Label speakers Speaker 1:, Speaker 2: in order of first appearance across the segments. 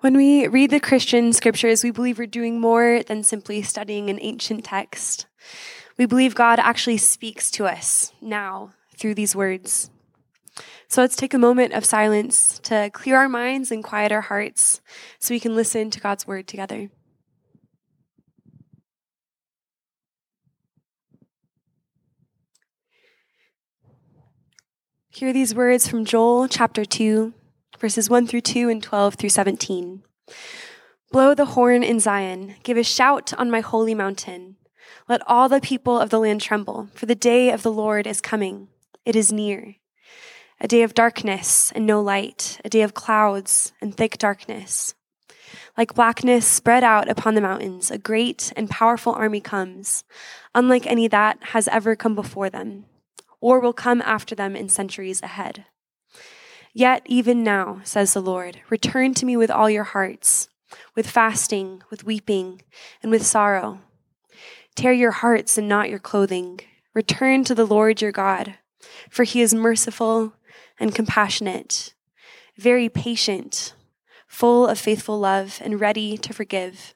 Speaker 1: When we read the Christian scriptures, we believe we're doing more than simply studying an ancient text. We believe God actually speaks to us now through these words. So let's take a moment of silence to clear our minds and quiet our hearts so we can listen to God's word together. Hear these words from Joel chapter 2, verses 1 through 2 and 12 through 17. Blow the horn in Zion, give a shout on my holy mountain. Let all the people of the land tremble, for the day of the Lord is coming. It is near. A day of darkness and no light, a day of clouds and thick darkness. Like blackness spread out upon the mountains, a great and powerful army comes, unlike any that has ever come before them or will come after them in centuries ahead. Yet, even now, says the Lord, return to me with all your hearts, with fasting, with weeping, and with sorrow. Tear your hearts and not your clothing. Return to the Lord your God, for he is merciful and compassionate, very patient, full of faithful love, and ready to forgive.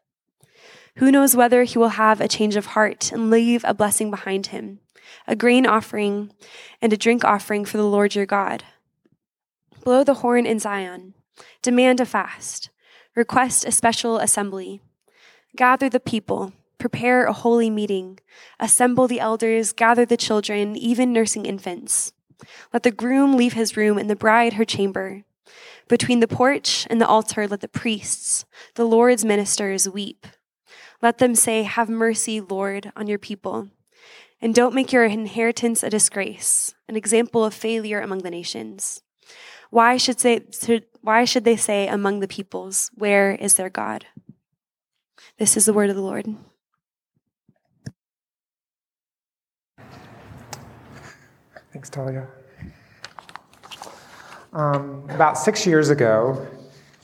Speaker 1: Who knows whether he will have a change of heart and leave a blessing behind him? a grain offering, and a drink offering for the Lord your God. Blow the horn in Zion. Demand a fast. Request a special assembly. Gather the people. Prepare a holy meeting. Assemble the elders. Gather the children, even nursing infants. Let the groom leave his room and the bride her chamber. Between the porch and the altar, let the priests, the Lord's ministers, weep. Let them say, Have mercy, Lord, on your people and don't make your inheritance a disgrace, an example of failure among the nations. Why should, they, why should they say among the peoples, Where is their God? This is the word of the Lord.
Speaker 2: Thanks, Talia. Um, about six years ago,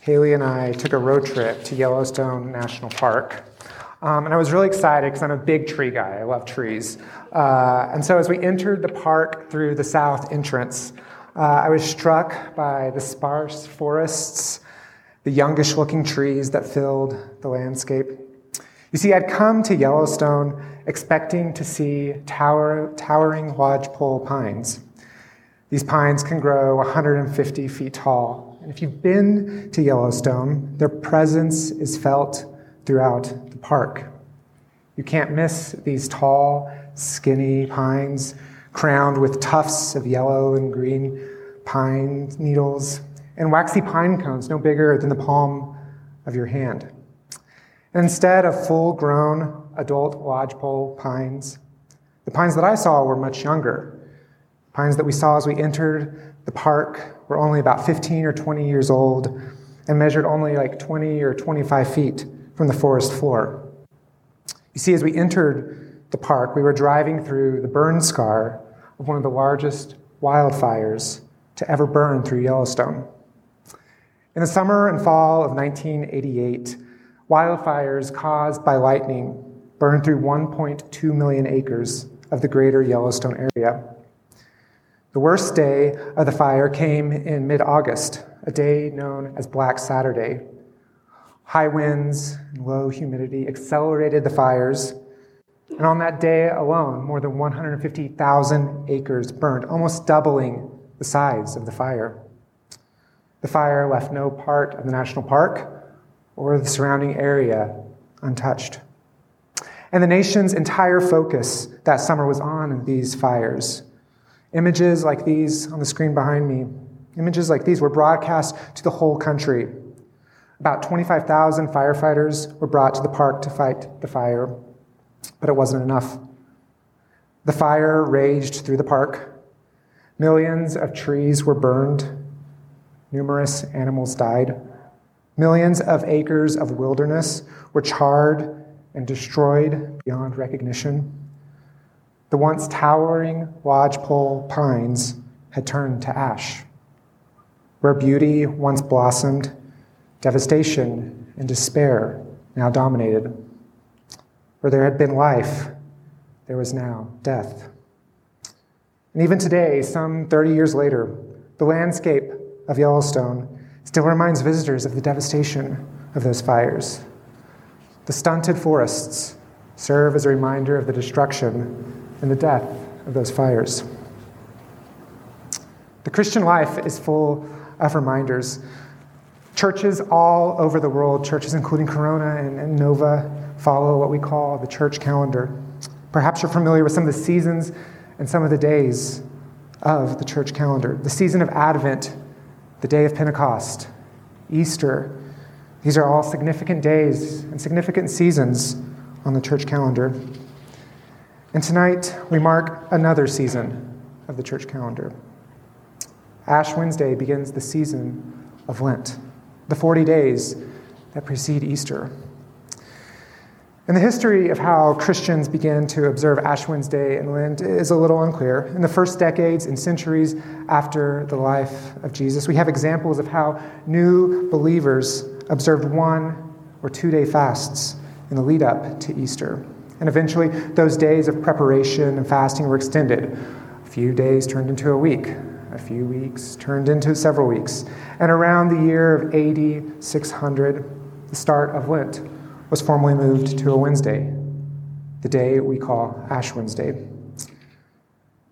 Speaker 2: Haley and I took a road trip to Yellowstone National Park. Um, and I was really excited because I'm a big tree guy. I love trees. Uh, and so as we entered the park through the south entrance, uh, I was struck by the sparse forests, the youngish looking trees that filled the landscape. You see, I'd come to Yellowstone expecting to see tower, towering lodgepole pines. These pines can grow 150 feet tall. And if you've been to Yellowstone, their presence is felt throughout the park. You can't miss these tall, skinny pines crowned with tufts of yellow and green pine needles and waxy pine cones no bigger than the palm of your hand. And instead of full grown adult lodgepole pines, the pines that I saw were much younger. Pines that we saw as we entered the park were only about 15 or 20 years old and measured only like 20 or 25 feet from the forest floor. You see, as we entered the park, we were driving through the burn scar of one of the largest wildfires to ever burn through Yellowstone. In the summer and fall of 1988, wildfires caused by lightning burned through 1.2 million acres of the greater Yellowstone area. The worst day of the fire came in mid August, a day known as Black Saturday, High winds and low humidity accelerated the fires. And on that day alone, more than 150,000 acres burned, almost doubling the size of the fire. The fire left no part of the national park or the surrounding area untouched. And the nation's entire focus that summer was on these fires. Images like these on the screen behind me, images like these were broadcast to the whole country. About 25,000 firefighters were brought to the park to fight the fire, but it wasn't enough. The fire raged through the park. Millions of trees were burned. Numerous animals died. Millions of acres of wilderness were charred and destroyed beyond recognition. The once towering lodgepole pines had turned to ash. Where beauty once blossomed, Devastation and despair now dominated. Where there had been life, there was now death. And even today, some 30 years later, the landscape of Yellowstone still reminds visitors of the devastation of those fires. The stunted forests serve as a reminder of the destruction and the death of those fires. The Christian life is full of reminders. Churches all over the world, churches including Corona and, and Nova, follow what we call the church calendar. Perhaps you're familiar with some of the seasons and some of the days of the church calendar. The season of Advent, the day of Pentecost, Easter. These are all significant days and significant seasons on the church calendar. And tonight we mark another season of the church calendar. Ash Wednesday begins the season of Lent, the 40 days that precede Easter. And the history of how Christians began to observe Ash Wednesday and Lent is a little unclear. In the first decades and centuries after the life of Jesus, we have examples of how new believers observed one or two day fasts in the lead up to Easter. And eventually, those days of preparation and fasting were extended. A few days turned into a week, a few weeks turned into several weeks. And around the year of AD 600, the start of Lent was formally moved to a Wednesday, the day we call Ash Wednesday.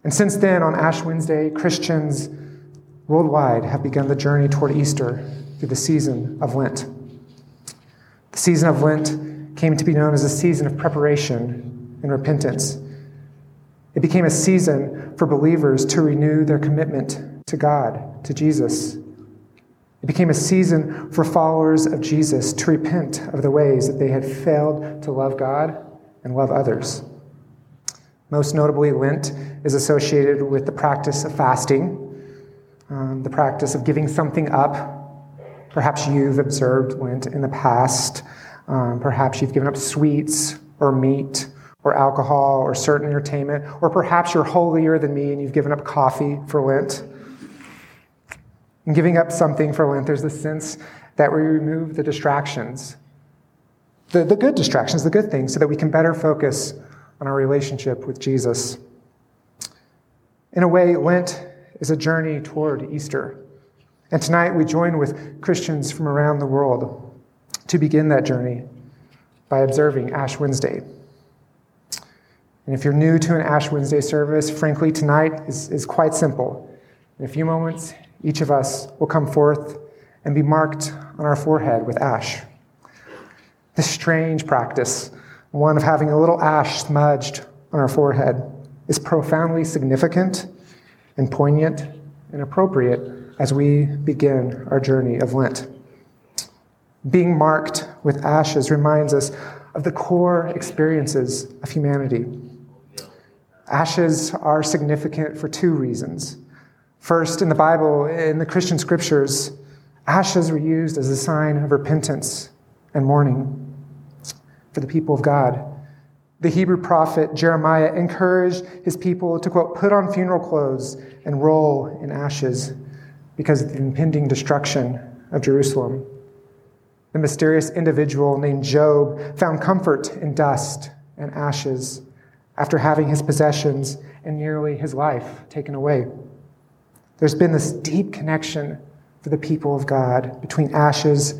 Speaker 2: And since then, on Ash Wednesday, Christians worldwide have begun the journey toward Easter through the season of Lent. The season of Lent came to be known as a season of preparation and repentance. It became a season for believers to renew their commitment to God, to Jesus. It became a season for followers of Jesus to repent of the ways that they had failed to love God and love others. Most notably, Lent is associated with the practice of fasting, um, the practice of giving something up. Perhaps you've observed Lent in the past. Um, perhaps you've given up sweets or meat or alcohol or certain entertainment, or perhaps you're holier than me and you've given up coffee for Lent. In giving up something for Lent, there's the sense that we remove the distractions, the, the good distractions, the good things, so that we can better focus on our relationship with Jesus. In a way, Lent is a journey toward Easter. And tonight we join with Christians from around the world to begin that journey by observing Ash Wednesday. And if you're new to an Ash Wednesday service, frankly, tonight is, is quite simple. In a few moments, each of us will come forth and be marked on our forehead with ash. This strange practice, one of having a little ash smudged on our forehead, is profoundly significant and poignant and appropriate as we begin our journey of Lent. Being marked with ashes reminds us of the core experiences of humanity. Ashes are significant for two reasons. First, in the Bible, in the Christian scriptures, ashes were used as a sign of repentance and mourning for the people of God. The Hebrew prophet Jeremiah encouraged his people to, quote, put on funeral clothes and roll in ashes because of the impending destruction of Jerusalem. The mysterious individual named Job found comfort in dust and ashes after having his possessions and nearly his life taken away. There's been this deep connection for the people of God between ashes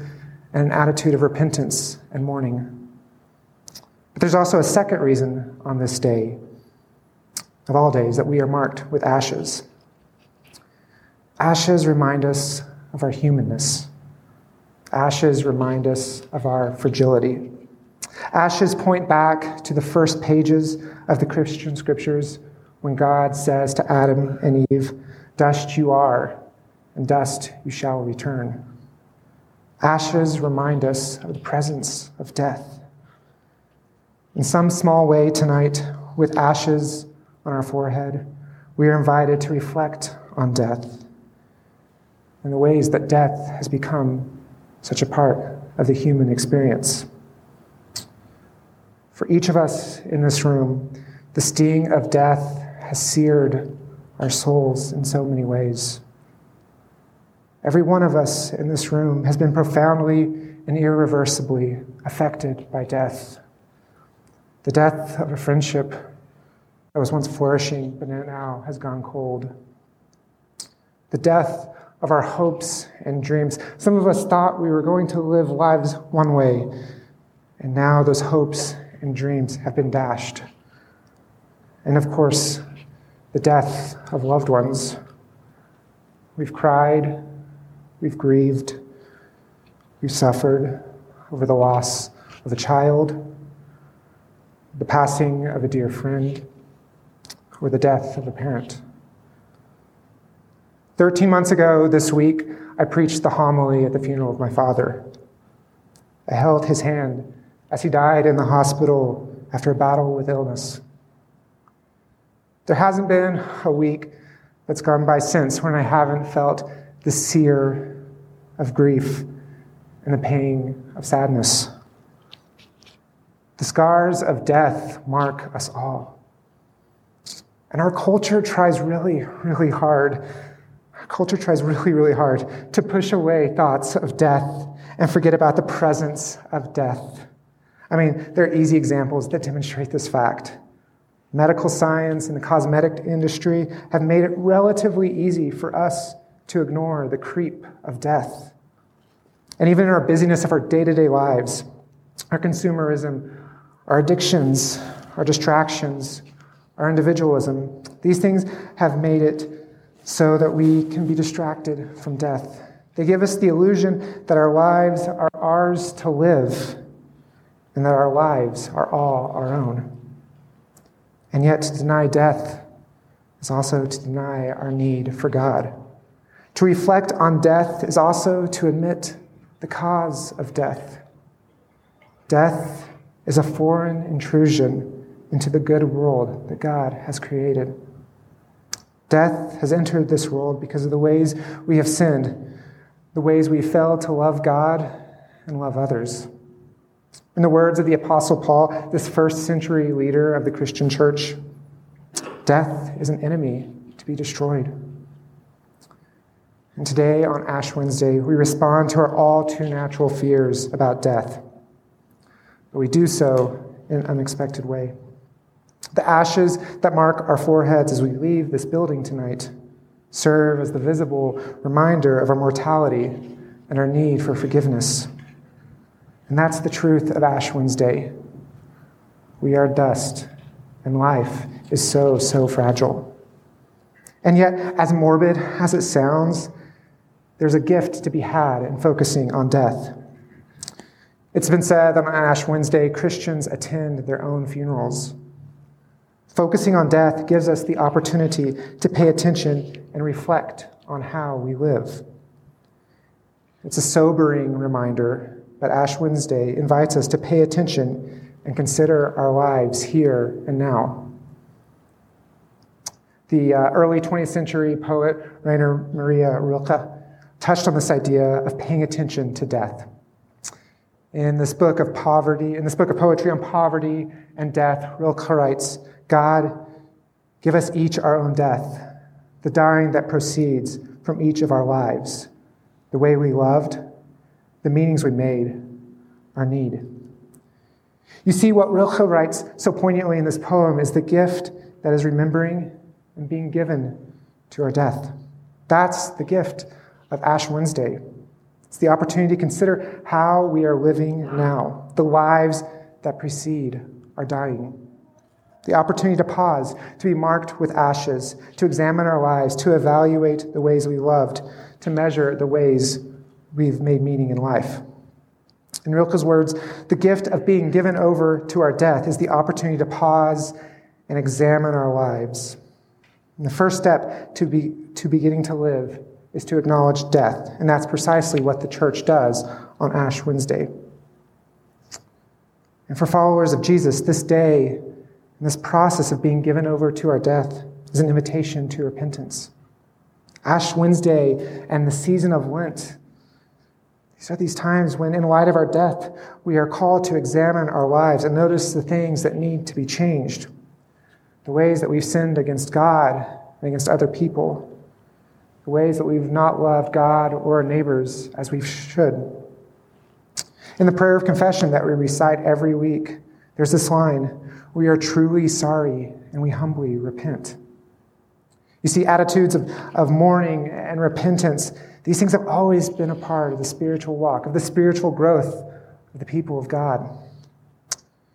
Speaker 2: and an attitude of repentance and mourning. But there's also a second reason on this day, of all days, that we are marked with ashes. Ashes remind us of our humanness. Ashes remind us of our fragility. Ashes point back to the first pages of the Christian scriptures when God says to Adam and Eve, Dust you are, and dust you shall return. Ashes remind us of the presence of death. In some small way tonight, with ashes on our forehead, we are invited to reflect on death and the ways that death has become such a part of the human experience. For each of us in this room, the sting of death has seared our souls in so many ways. Every one of us in this room has been profoundly and irreversibly affected by death. The death of a friendship that was once flourishing but now has gone cold. The death of our hopes and dreams. Some of us thought we were going to live lives one way, and now those hopes and dreams have been dashed. And of course, the death of loved ones. We've cried, we've grieved, we've suffered over the loss of a child, the passing of a dear friend, or the death of a parent. 13 months ago this week, I preached the homily at the funeral of my father. I held his hand as he died in the hospital after a battle with illness. There hasn't been a week that's gone by since when I haven't felt the sear of grief and the pain of sadness. The scars of death mark us all. And our culture tries really, really hard. Our culture tries really, really hard to push away thoughts of death and forget about the presence of death. I mean, there are easy examples that demonstrate this fact. Medical science and the cosmetic industry have made it relatively easy for us to ignore the creep of death. And even in our busyness of our day to day lives, our consumerism, our addictions, our distractions, our individualism, these things have made it so that we can be distracted from death. They give us the illusion that our lives are ours to live and that our lives are all our own. And yet, to deny death is also to deny our need for God. To reflect on death is also to admit the cause of death. Death is a foreign intrusion into the good world that God has created. Death has entered this world because of the ways we have sinned, the ways we failed to love God and love others. In the words of the Apostle Paul, this first century leader of the Christian church, death is an enemy to be destroyed. And today, on Ash Wednesday, we respond to our all too natural fears about death. But we do so in an unexpected way. The ashes that mark our foreheads as we leave this building tonight serve as the visible reminder of our mortality and our need for forgiveness. And that's the truth of Ash Wednesday. We are dust, and life is so, so fragile. And yet, as morbid as it sounds, there's a gift to be had in focusing on death. It's been said that on Ash Wednesday, Christians attend their own funerals. Focusing on death gives us the opportunity to pay attention and reflect on how we live. It's a sobering reminder that Ash Wednesday invites us to pay attention and consider our lives here and now. The uh, early 20th century poet Rainer Maria Rilke touched on this idea of paying attention to death. In this book of poverty, in this book of poetry on poverty and death, Rilke writes, God, give us each our own death, the dying that proceeds from each of our lives, the way we loved, the meanings we made, our need. You see, what Rilke writes so poignantly in this poem is the gift that is remembering and being given to our death. That's the gift of Ash Wednesday. It's the opportunity to consider how we are living now, the lives that precede our dying. The opportunity to pause, to be marked with ashes, to examine our lives, to evaluate the ways we loved, to measure the ways we've made meaning in life. In Rilke's words, the gift of being given over to our death is the opportunity to pause and examine our lives. And the first step to, be, to beginning to live is to acknowledge death. And that's precisely what the church does on Ash Wednesday. And for followers of Jesus, this day and this process of being given over to our death is an invitation to repentance. Ash Wednesday and the season of Lent. These are these times when, in light of our death, we are called to examine our lives and notice the things that need to be changed, the ways that we've sinned against God and against other people, the ways that we've not loved God or our neighbors as we should. In the prayer of confession that we recite every week, there's this line We are truly sorry and we humbly repent. You see, attitudes of, of mourning and repentance, these things have always been a part of the spiritual walk, of the spiritual growth of the people of God.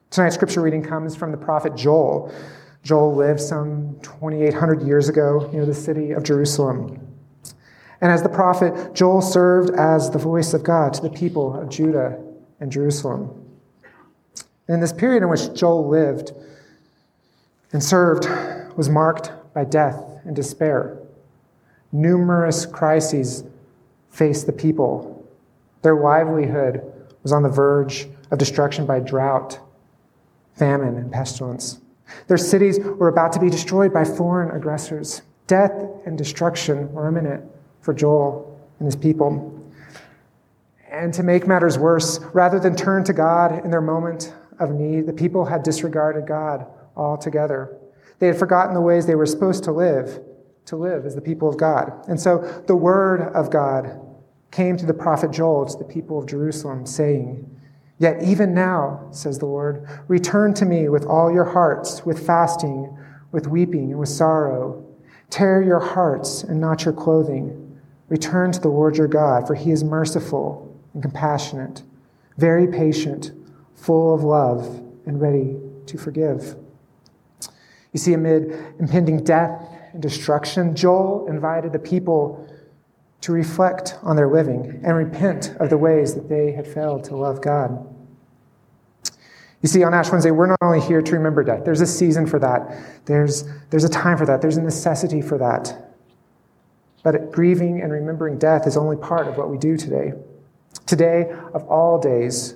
Speaker 2: Tonight's scripture reading comes from the prophet Joel. Joel lived some 2,800 years ago near the city of Jerusalem. And as the prophet, Joel served as the voice of God to the people of Judah and Jerusalem. And this period in which Joel lived and served was marked by death and despair. Numerous crises faced the people. Their livelihood was on the verge of destruction by drought, famine, and pestilence. Their cities were about to be destroyed by foreign aggressors. Death and destruction were imminent for Joel and his people. And to make matters worse, rather than turn to God in their moment of need, the people had disregarded God altogether. They had forgotten the ways they were supposed to live, to live as the people of God. And so the word of God came to the prophet Joel, to the people of Jerusalem, saying, Yet even now, says the Lord, return to me with all your hearts, with fasting, with weeping, and with sorrow. Tear your hearts and not your clothing. Return to the Lord your God, for he is merciful and compassionate, very patient, full of love, and ready to forgive. You see, amid impending death and destruction, Joel invited the people to reflect on their living and repent of the ways that they had failed to love God. You see, on Ash Wednesday, we're not only here to remember death, there's a season for that, there's, there's a time for that, there's a necessity for that. But grieving and remembering death is only part of what we do today. Today, of all days,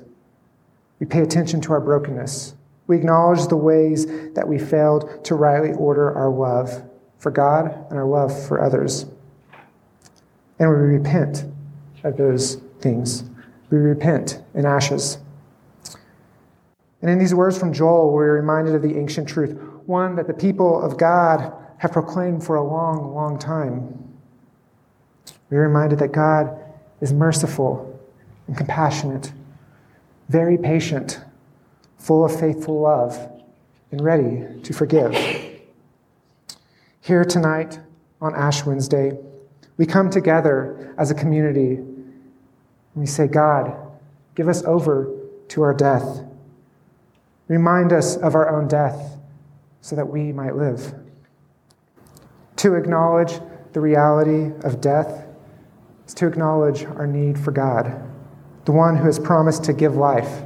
Speaker 2: we pay attention to our brokenness. We acknowledge the ways that we failed to rightly order our love for God and our love for others. And we repent of those things. We repent in ashes. And in these words from Joel, we're reminded of the ancient truth, one that the people of God have proclaimed for a long, long time. We're reminded that God is merciful and compassionate, very patient, full of faithful love, and ready to forgive. Here tonight on Ash Wednesday, we come together as a community and we say, God, give us over to our death. Remind us of our own death so that we might live. To acknowledge the reality of death is to acknowledge our need for God, the one who has promised to give life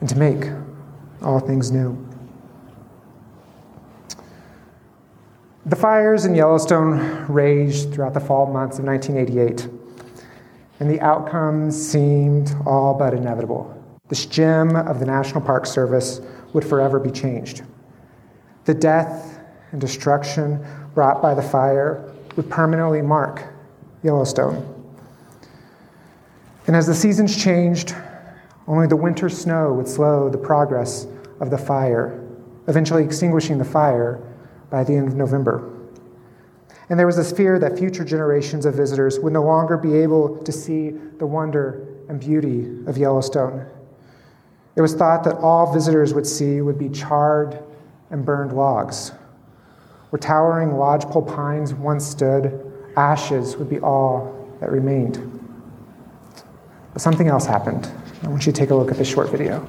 Speaker 2: and to make all things new. The fires in Yellowstone raged throughout the fall months of 1988, and the outcome seemed all but inevitable. This gem of the National Park Service would forever be changed. The death and destruction brought by the fire would permanently mark Yellowstone. And as the seasons changed, only the winter snow would slow the progress of the fire, eventually extinguishing the fire by the end of November. And there was this fear that future generations of visitors would no longer be able to see the wonder and beauty of Yellowstone. It was thought that all visitors would see would be charred and burned logs. Where towering lodgepole pines once stood, ashes would be all that remained. But something else happened. I want you to take a look at this short video.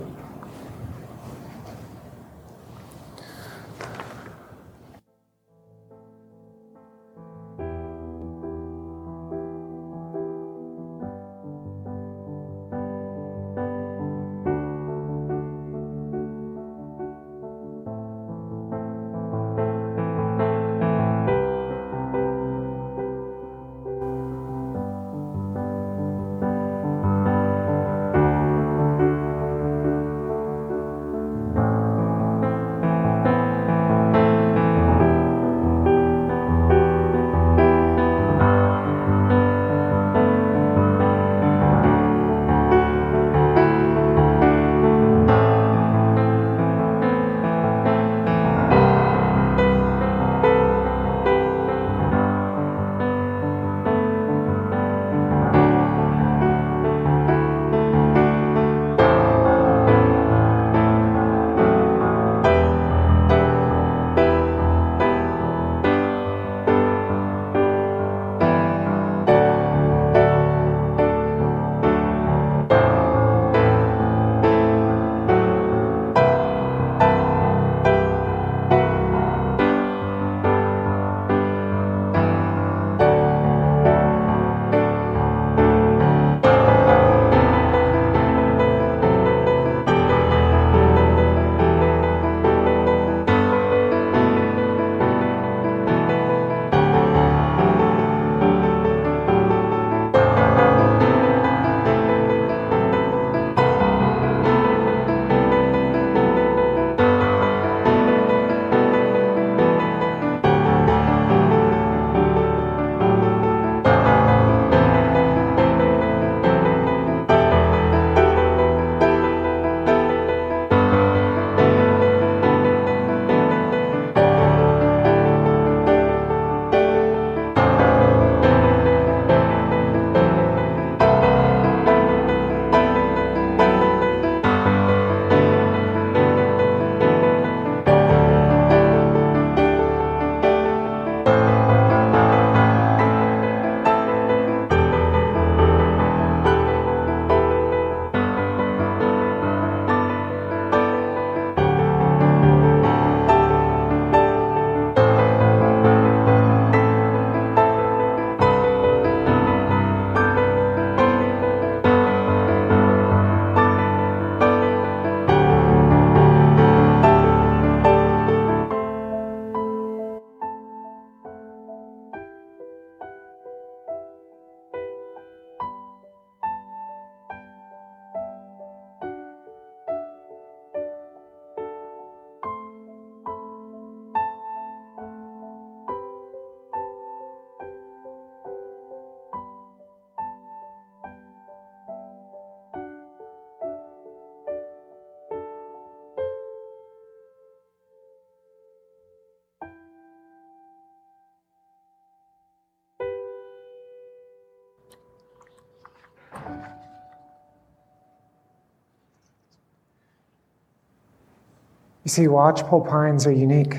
Speaker 2: You see, lodgepole pines are unique.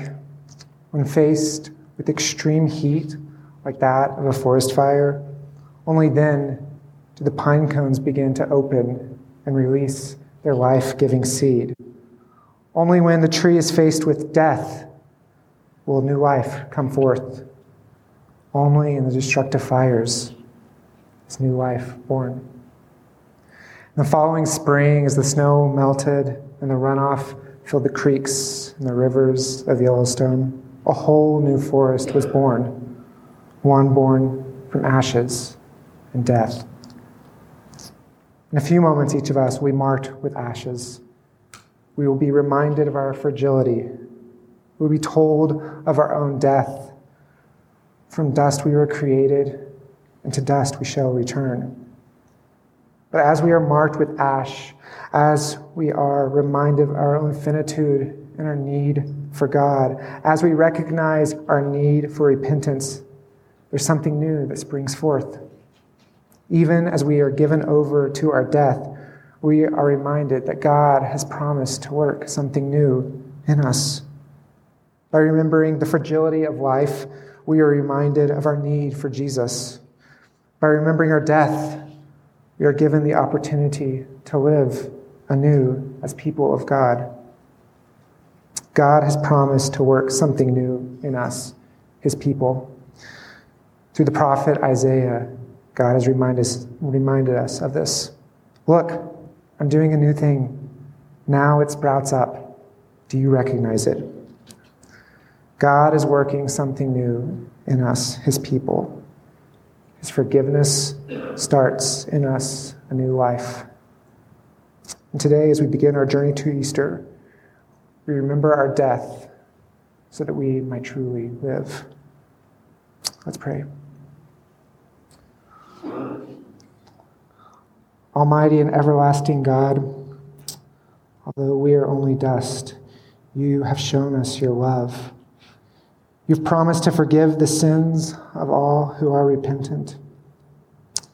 Speaker 2: When faced with extreme heat, like that of a forest fire, only then do the pine cones begin to open and release their life giving seed. Only when the tree is faced with death will new life come forth. Only in the destructive fires is new life born. In the following spring, as the snow melted and the runoff filled the creeks and the rivers of Yellowstone, a whole new forest was born, one born from ashes and death. In a few moments, each of us will be marked with ashes. We will be reminded of our fragility. We will be told of our own death. From dust we were created, and to dust we shall return. But as we are marked with ash, as we are reminded of our own finitude and our need for God, as we recognize our need for repentance, there's something new that springs forth. Even as we are given over to our death, we are reminded that God has promised to work something new in us. By remembering the fragility of life, we are reminded of our need for Jesus. By remembering our death, we are given the opportunity to live anew as people of God. God has promised to work something new in us, his people. Through the prophet Isaiah, God has reminded us, reminded us of this. Look, I'm doing a new thing. Now it sprouts up. Do you recognize it? God is working something new in us, his people. His forgiveness starts in us a new life. And today, as we begin our journey to Easter, we remember our death so that we might truly live. Let's pray. Almighty and everlasting God, although we are only dust, you have shown us your love. You've promised to forgive the sins of all who are repentant.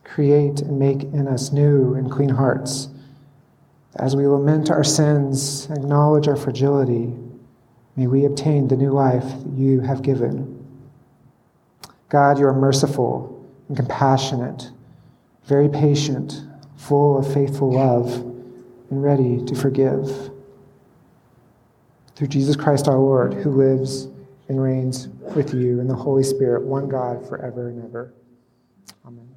Speaker 2: Create and make in us new and clean hearts. As we lament our sins, acknowledge our fragility, may we obtain the new life that you have given. God, you are merciful and compassionate, very patient, full of faithful love, and ready to forgive. Through Jesus Christ our Lord, who lives and reigns with you in the Holy Spirit, one God, forever and ever. Amen.